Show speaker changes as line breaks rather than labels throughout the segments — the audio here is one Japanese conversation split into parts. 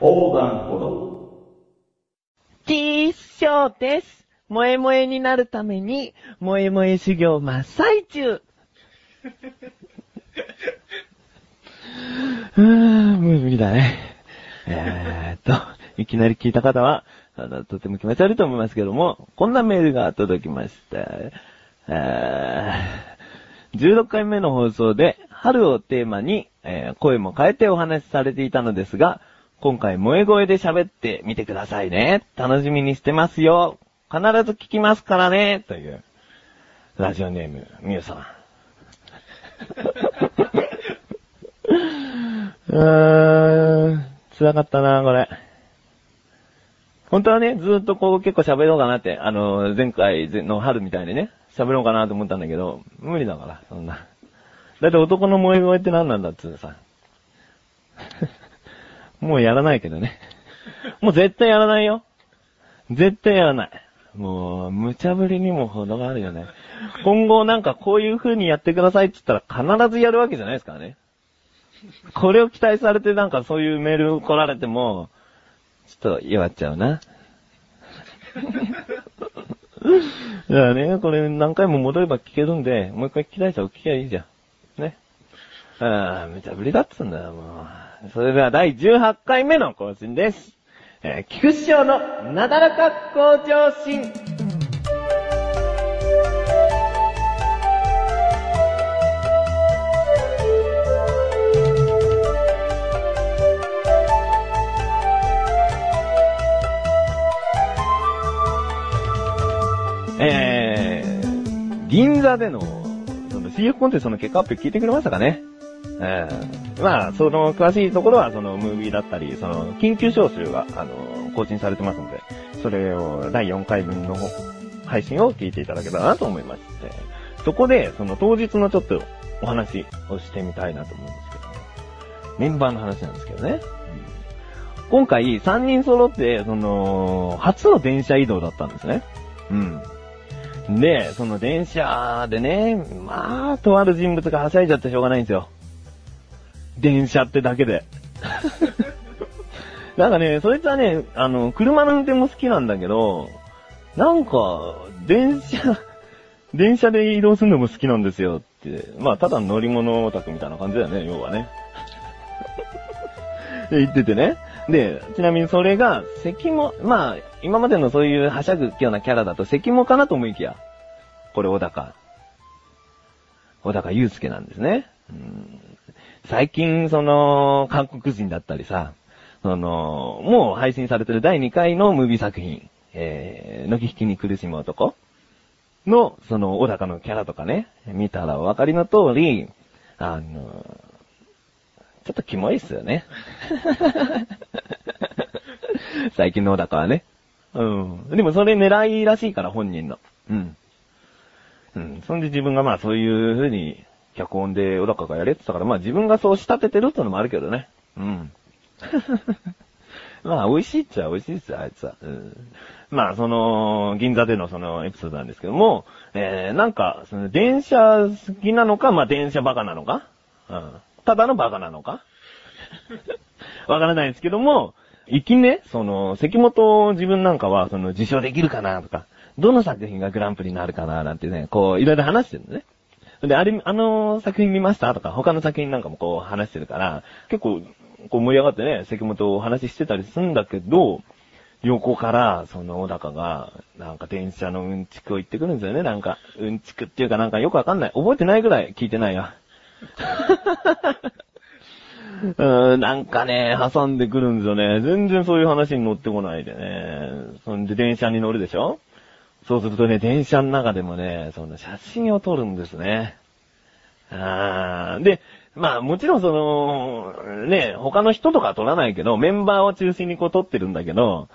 横断歩道。
T ショーです。萌え萌えになるために、萌え萌え修行真っ最中。うーん、無理だね。えーっと、いきなり聞いた方は、あの、とても気持ち悪いと思いますけども、こんなメールが届きました。えー、16回目の放送で、春をテーマに、えー声も変えてお話しされていたのですが、今回萌え声で喋ってみてくださいね。楽しみにしてますよ。必ず聞きますからね。という、ラジオネーム、みゆさん。うーん、辛かったな、これ。本当はね、ずっとこう結構喋ろうかなって、あの、前回の春みたいにね、喋ろうかなと思ったんだけど、無理だから、そんな。だって男の萌え声って何なんだっつうさ。もうやらないけどね。もう絶対やらないよ。絶対やらない。もう、無茶ぶりにも程があるよね。今後なんかこういう風にやってくださいって言ったら必ずやるわけじゃないですからね。これを期待されてなんかそういうメール来られても、ちょっと弱っちゃうな。だからね、これ何回も戻れば聞けるんで、もう一回聞きたい人は聞きゃいいじゃん。ね。ああ、無茶ぶりだっつうんだよ、もう。それでは第18回目の更新です。えー、菊師匠のなだらか向上心。えー、銀座での、その CF コンテストの結果発表聞いてくれましたかね？えー、まあ、その詳しいところは、そのムービーだったり、その緊急招集が、あの、更新されてますので、それを第4回分の配信を聞いていただけたらなと思いまして、そこで、その当日のちょっとお話をしてみたいなと思うんですけどね。メンバーの話なんですけどね。今回、3人揃って、その、初の電車移動だったんですね。うん。で、その電車でね、まあ、とある人物がはしゃいじゃってしょうがないんですよ。電車ってだけで。なんかね、そいつはね、あの、車の運転も好きなんだけど、なんか、電車、電車で移動するのも好きなんですよって。まあ、ただ乗り物オタクみたいな感じだよね、要はね。で、言っててね。で、ちなみにそれが、関も、まあ、今までのそういうはしゃぐようなキャラだと関もかなと思いきや、これ小高。小高祐介なんですね。うん最近、その、韓国人だったりさ、その、もう配信されてる第2回のムービー作品、えー、のき引きに苦しむ男の、その、小高のキャラとかね、見たらお分かりの通り、あの、ちょっとキモいっすよね。最近の小高はね。うん。でもそれ狙いらしいから、本人の。うん。うん。そんで自分がまあそういう風に、脚本で小高がやれって言ったから、まあ自分がそう仕立ててるってのもあるけどね。うん。まあ美味しいっちゃ美味しいっすよ、あいつは。うん。まあその、銀座でのそのエピソードなんですけども、えー、なんか、その電車好きなのか、まあ電車バカなのか？うん。ただのバカなのか？わからないんですけども、いきね、その、関本自分なんかは、その、受賞できるかなとか、どの作品がグランプリになるかななんてね、こう、いろいろ話してるのね。で、あれ、あの作品見ましたとか、他の作品なんかもこう話してるから、結構、こう盛り上がってね、関本お話ししてたりするんだけど、横から、その、小高が、なんか電車のうんちくを言ってくるんですよね、なんか。うんちくっていうかなんかよくわかんない。覚えてないぐらい聞いてないや。うーん、なんかね、挟んでくるんですよね。全然そういう話に乗ってこないでね。そんで電車に乗るでしょ？そうするとね、電車の中でもね、その写真を撮るんですね。あーで、まあもちろんその、ね、他の人とか撮らないけど、メンバーを中心にこう撮ってるんだけど、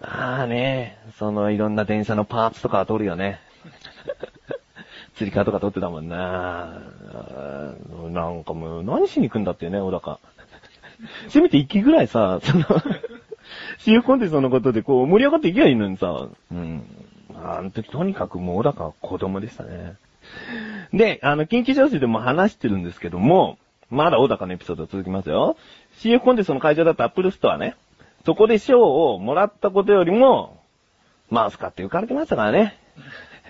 まあね、そのいろんな電車のパーツとかは撮るよね。釣り革とか撮ってたもんななんかもう何しに行くんだってね、小高。せめて一機ぐらいさ、その、CF コンテストのことでこう盛り上がっていけばいいのにさ、うん。あの時とにかくもう小高は子供でしたね。で、あの、近畿上司でも話してるんですけども、まだ小高のエピソード続きますよ。CF コンテストの会場だったアップルストアね。そこで賞をもらったことよりも、マウス買って浮かれてましたからね。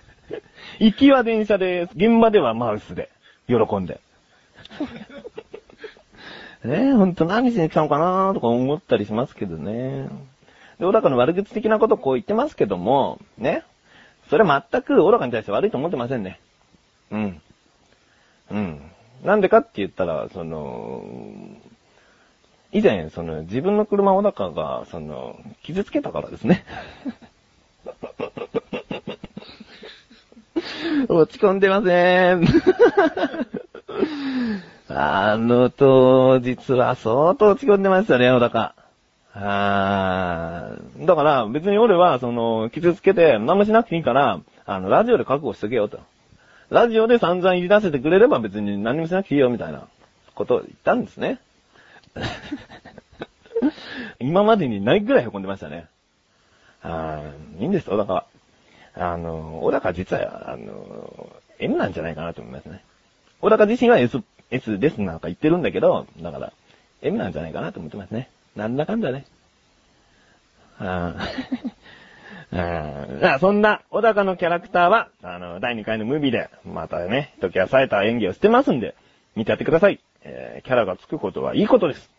行きは電車で、現場ではマウスで、喜んで。ねえ、ほんと何しに来たのかなとか思ったりしますけどね。で、小高の悪口的なことこう言ってますけども、ね。それ全く小高に対して悪いと思ってませんね。うん。うん。なんでかって言ったら、その、以前、その、自分の車小高が、その、傷つけたからですね。落ち込んでません。あの当日は相当落ち込んでましたね、小高。あーだから別に俺は、その、傷つけて何もしなくていいから、あの、ラジオで覚悟しとけよと。ラジオで散々言い出せてくれれば別に何もしなくていいよ、みたいなことを言ったんですね。今までにないぐらい凹んでましたね。あーいいんですよ、小高は。あの、小高実は、あの、M なんじゃないかなと思いますね。小高自身は S、S ですなんか言ってるんだけど、だから、M なんじゃないかなと思ってますね。なんだかんだね。あ ーあーそんな、小高のキャラクターは、あの、第2回のムービーで、またね、時は冴えた演技をしてますんで、見てやってください。えー、キャラがつくことはいいことです。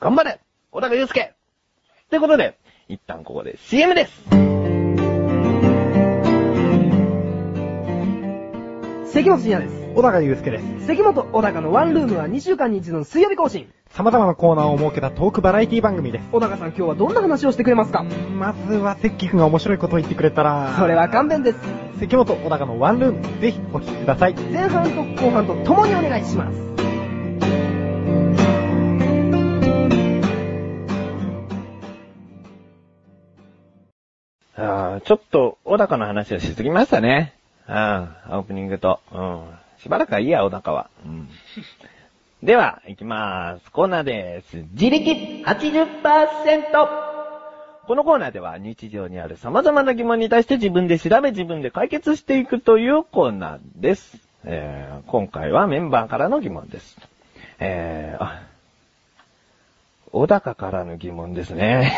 頑張れ小高祐介ってことで、一旦ここで CM です
関本信也です。
小高祐介です。
関本小高のワンルームは2週間に一度の水曜日更新。
様々なコーナーを設けたトークバラエティ番組です。
小高さん今日はどんな話をしてくれますか？
まずは、関君が面白いことを言ってくれたら、
それは勘弁です。
関本小高のワンルーム、ぜひお聞きください。
前半と後半と共にお願いします。
あーちょっと、小高の話はしすぎましたね。ああ、オープニングと。うん。しばらくはいいや、小高は。うん。では、行きまーす。コーナーです。自力 80%! このコーナーでは日常にある様々な疑問に対して自分で調べ自分で解決していくというコーナーです。えー、今回はメンバーからの疑問です。えー、あ、小高からの疑問ですね。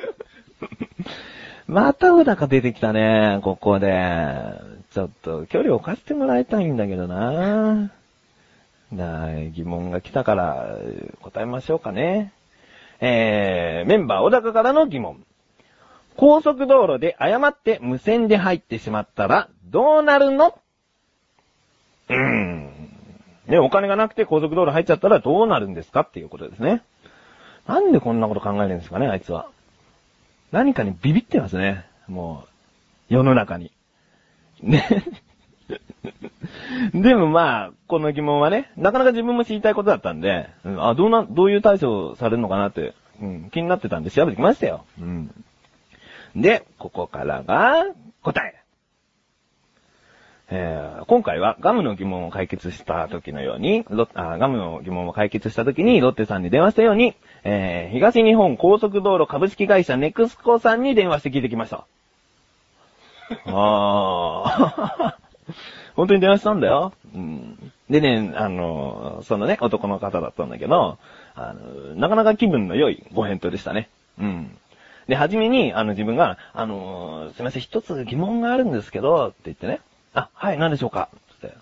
また小高出てきたね、ここで。ちょっと距離を置かせてもらいたいんだけどなな疑問が来たから答えましょうかね。えー、メンバー小高からの疑問。高速道路で誤って無線で入ってしまったらどうなるの？うーん。ね、お金がなくて高速道路入っちゃったらどうなるんですか？っていうことですね。なんでこんなこと考えるんですかね、あいつは。何かにビビってますね。もう、世の中に。ね。でもまあ、この疑問はね、なかなか自分も知りたいことだったんで、うんあ、どうな、どういう対処されるのかなって、うん、気になってたんで調べてきましたよ。うん。で、ここからが、答え。えー今回はガムの疑問を解決した時のように、ロあガムの疑問を解決した時にロッテさんに電話したように、えー東日本高速道路株式会社ネクスコさんに電話して聞いてきました。あー。本当に電話したんだよ。うん。でね、あの、そのね、男の方だったんだけど、あの、なかなか気分の良いご返答でしたね。うん。で、はじめに、あの、自分が、あの、すいません、一つ疑問があるんですけど、って言ってね。あ、はい、何でしょうか？つって。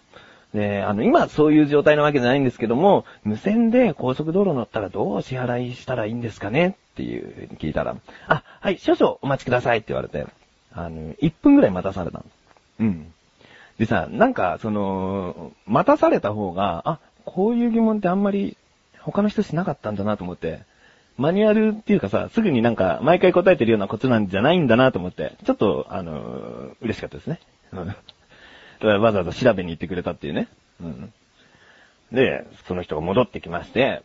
で、あの、今そういう状態なわけじゃないんですけども、無線で高速道路乗ったらどう支払いしたらいいんですかね？っていうふうに聞いたら、あ、はい、少々お待ちくださいって言われて、あの、1分ぐらい待たされたの。うん。でさ、なんか、その、待たされた方が、あ、こういう疑問ってあんまり他の人しなかったんだなと思って、マニュアルっていうかさ、すぐになんか毎回答えてるようなことなんじゃないんだなと思って、ちょっと、あの、嬉しかったですね。うん。だからわざわざ調べに行ってくれたっていうね。うん。で、その人が戻ってきまして、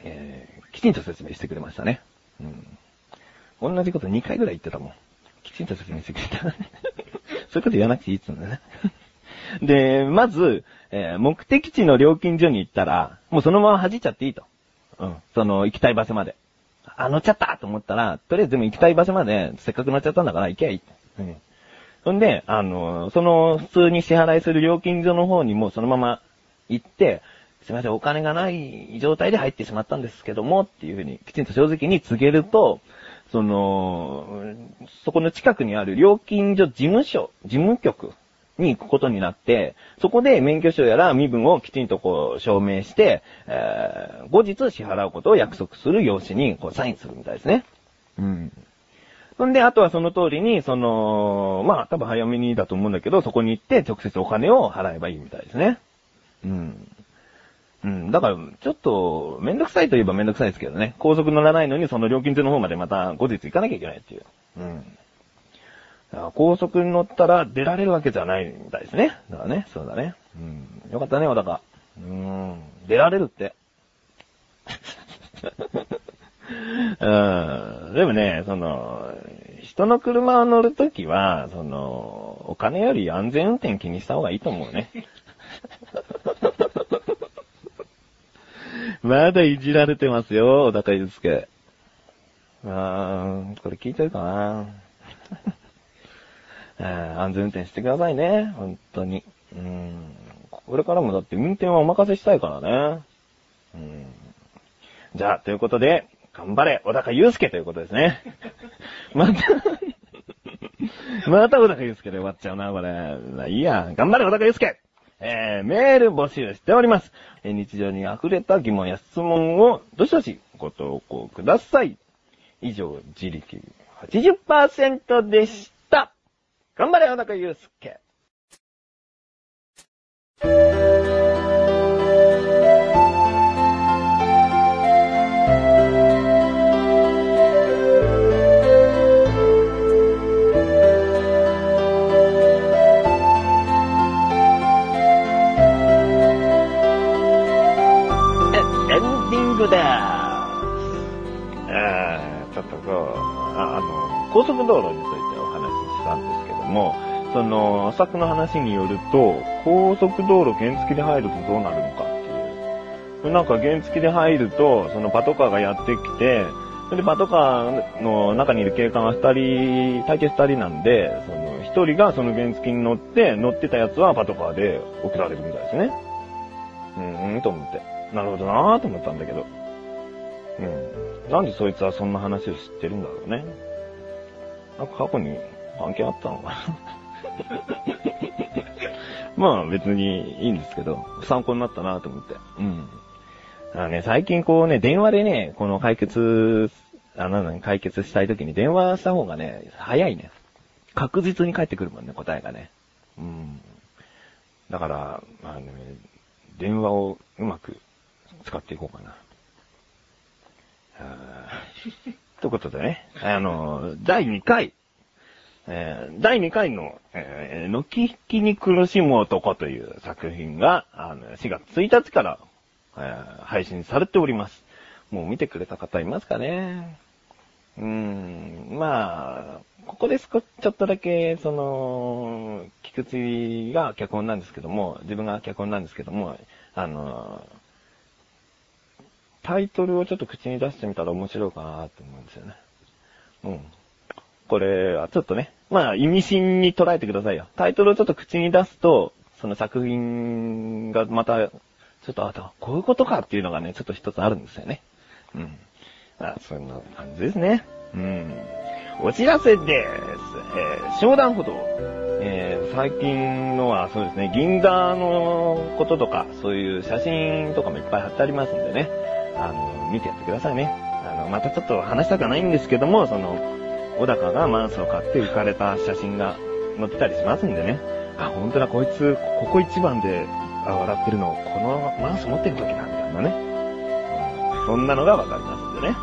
えー、きちんと説明してくれましたね。うん。同じこと2回ぐらい言ってたもん。きちんと説明してくれた。そういうこと言わなくていいっつうんだね。で、まず、えー目的地の料金所に行ったら、もうそのまま弾いちゃっていいと。うん。その、行きたい場所まで。あ、乗っちゃったと思ったら、とりあえずでも行きたい場所まで、せっかく乗っちゃったんだから行けばいい。うん。そんで、あの、その、普通に支払いする料金所の方にもうそのまま行って、すいません、お金がない状態で入ってしまったんですけども、っていうふうに、きちんと正直に告げると、その、そこの近くにある料金所事務所、事務局に行くことになって、そこで免許証やら身分をきちんとこう証明して、えー後日支払うことを約束する用紙にこうサインするみたいですね。うん。そんで、あとはその通りに、その、まあ、多分早めにだと思うんだけど、そこに行って直接お金を払えばいいみたいですね。うん。うん。だから、ちょっと、めんどくさいといえばめんどくさいですけどね。高速乗らないのに、その料金所の方までまた後日行かなきゃいけないっていう。うん。高速に乗ったら出られるわけじゃないみたいですね。だからね、そうだね。うん。よかったね、小高。うん。出られるって。うん。でもね、その、人の車を乗るときは、その、お金より安全運転気にした方がいいと思うね。まだいじられてますよ、小高祐介。あー、これ聞いてるかな？あー安全運転してくださいね、本当に。うん。これからもだって運転はお任せしたいからね。うん。じゃあ、ということで、頑張れ、小高祐介ということですね。また、また小高祐介で終わっちゃうな、これ。まあいいや、頑張れ、小高祐介えー、メール募集しております。えー日常に溢れた疑問や質問をどしどしご投稿ください。以上、自力80%でした。頑張れ、小高祐介。えー、ちょっとこう、ああの、高速道路についてお話ししたんですけども、その、浅くの話によると、高速道路原付で入るとどうなるのかっていう。なんか原付で入ると、そのパトカーがやってきて、それでパトカーの中にいる警官が二人、大抵二人なんで、その一人がその原付に乗って、乗ってたやつはパトカーで送られるみたいですね。うん、うん、と思って。なるほどなぁと思ったんだけど。うん。なんでそいつはそんな話を知ってるんだろうね。なんか過去に関係あったのかな。まあ別にいいんですけど、参考になったなと思って。うん。あのね、最近こうね、電話でね、この解決、あなんだね、解決したい時に電話した方がね、早いね。確実に返ってくるもんね、答えがね。うん。だから、まあね、電話をうまく使っていこうかな。あーとということでね、あの、第2回、えー第2回の、えー、のき引きに苦しむ男という作品が、あの、4月1日から、えー配信されております。もう見てくれた方いますかねうーん、まあ、ここで少しちょっとだけ、その、菊池が脚本なんですけども、自分が脚本なんですけども、あの、タイトルをちょっと口に出してみたら面白いかなと思うんですよね。うん。これはちょっとね、まあ意味深に捉えてくださいよ。タイトルをちょっと口に出すと、その作品がまた、ちょっと、あと、こういうことかっていうのがね、ちょっと一つあるんですよね。うん。まあ、そんな感じですね。うん。お知らせです。えー、商談歩道。えー、最近のはそうですね、銀座のこととか、そういう写真とかもいっぱい貼ってありますんでね。あの、見てやってくださいね。あの、またちょっと話したくはないんですけども、その、小高がマウスを買って浮かれた写真が載ってたりしますんでね。あ、本当だ、こいつ、ここ一番で、笑ってるのを、このマウス持ってる時だ、みたいなね。そんなのがわかりますんでね。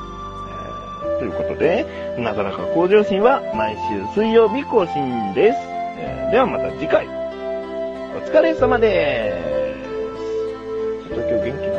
えーということで、なかなか向上心は毎週水曜日更新です。えーではまた次回。お疲れ様でーす。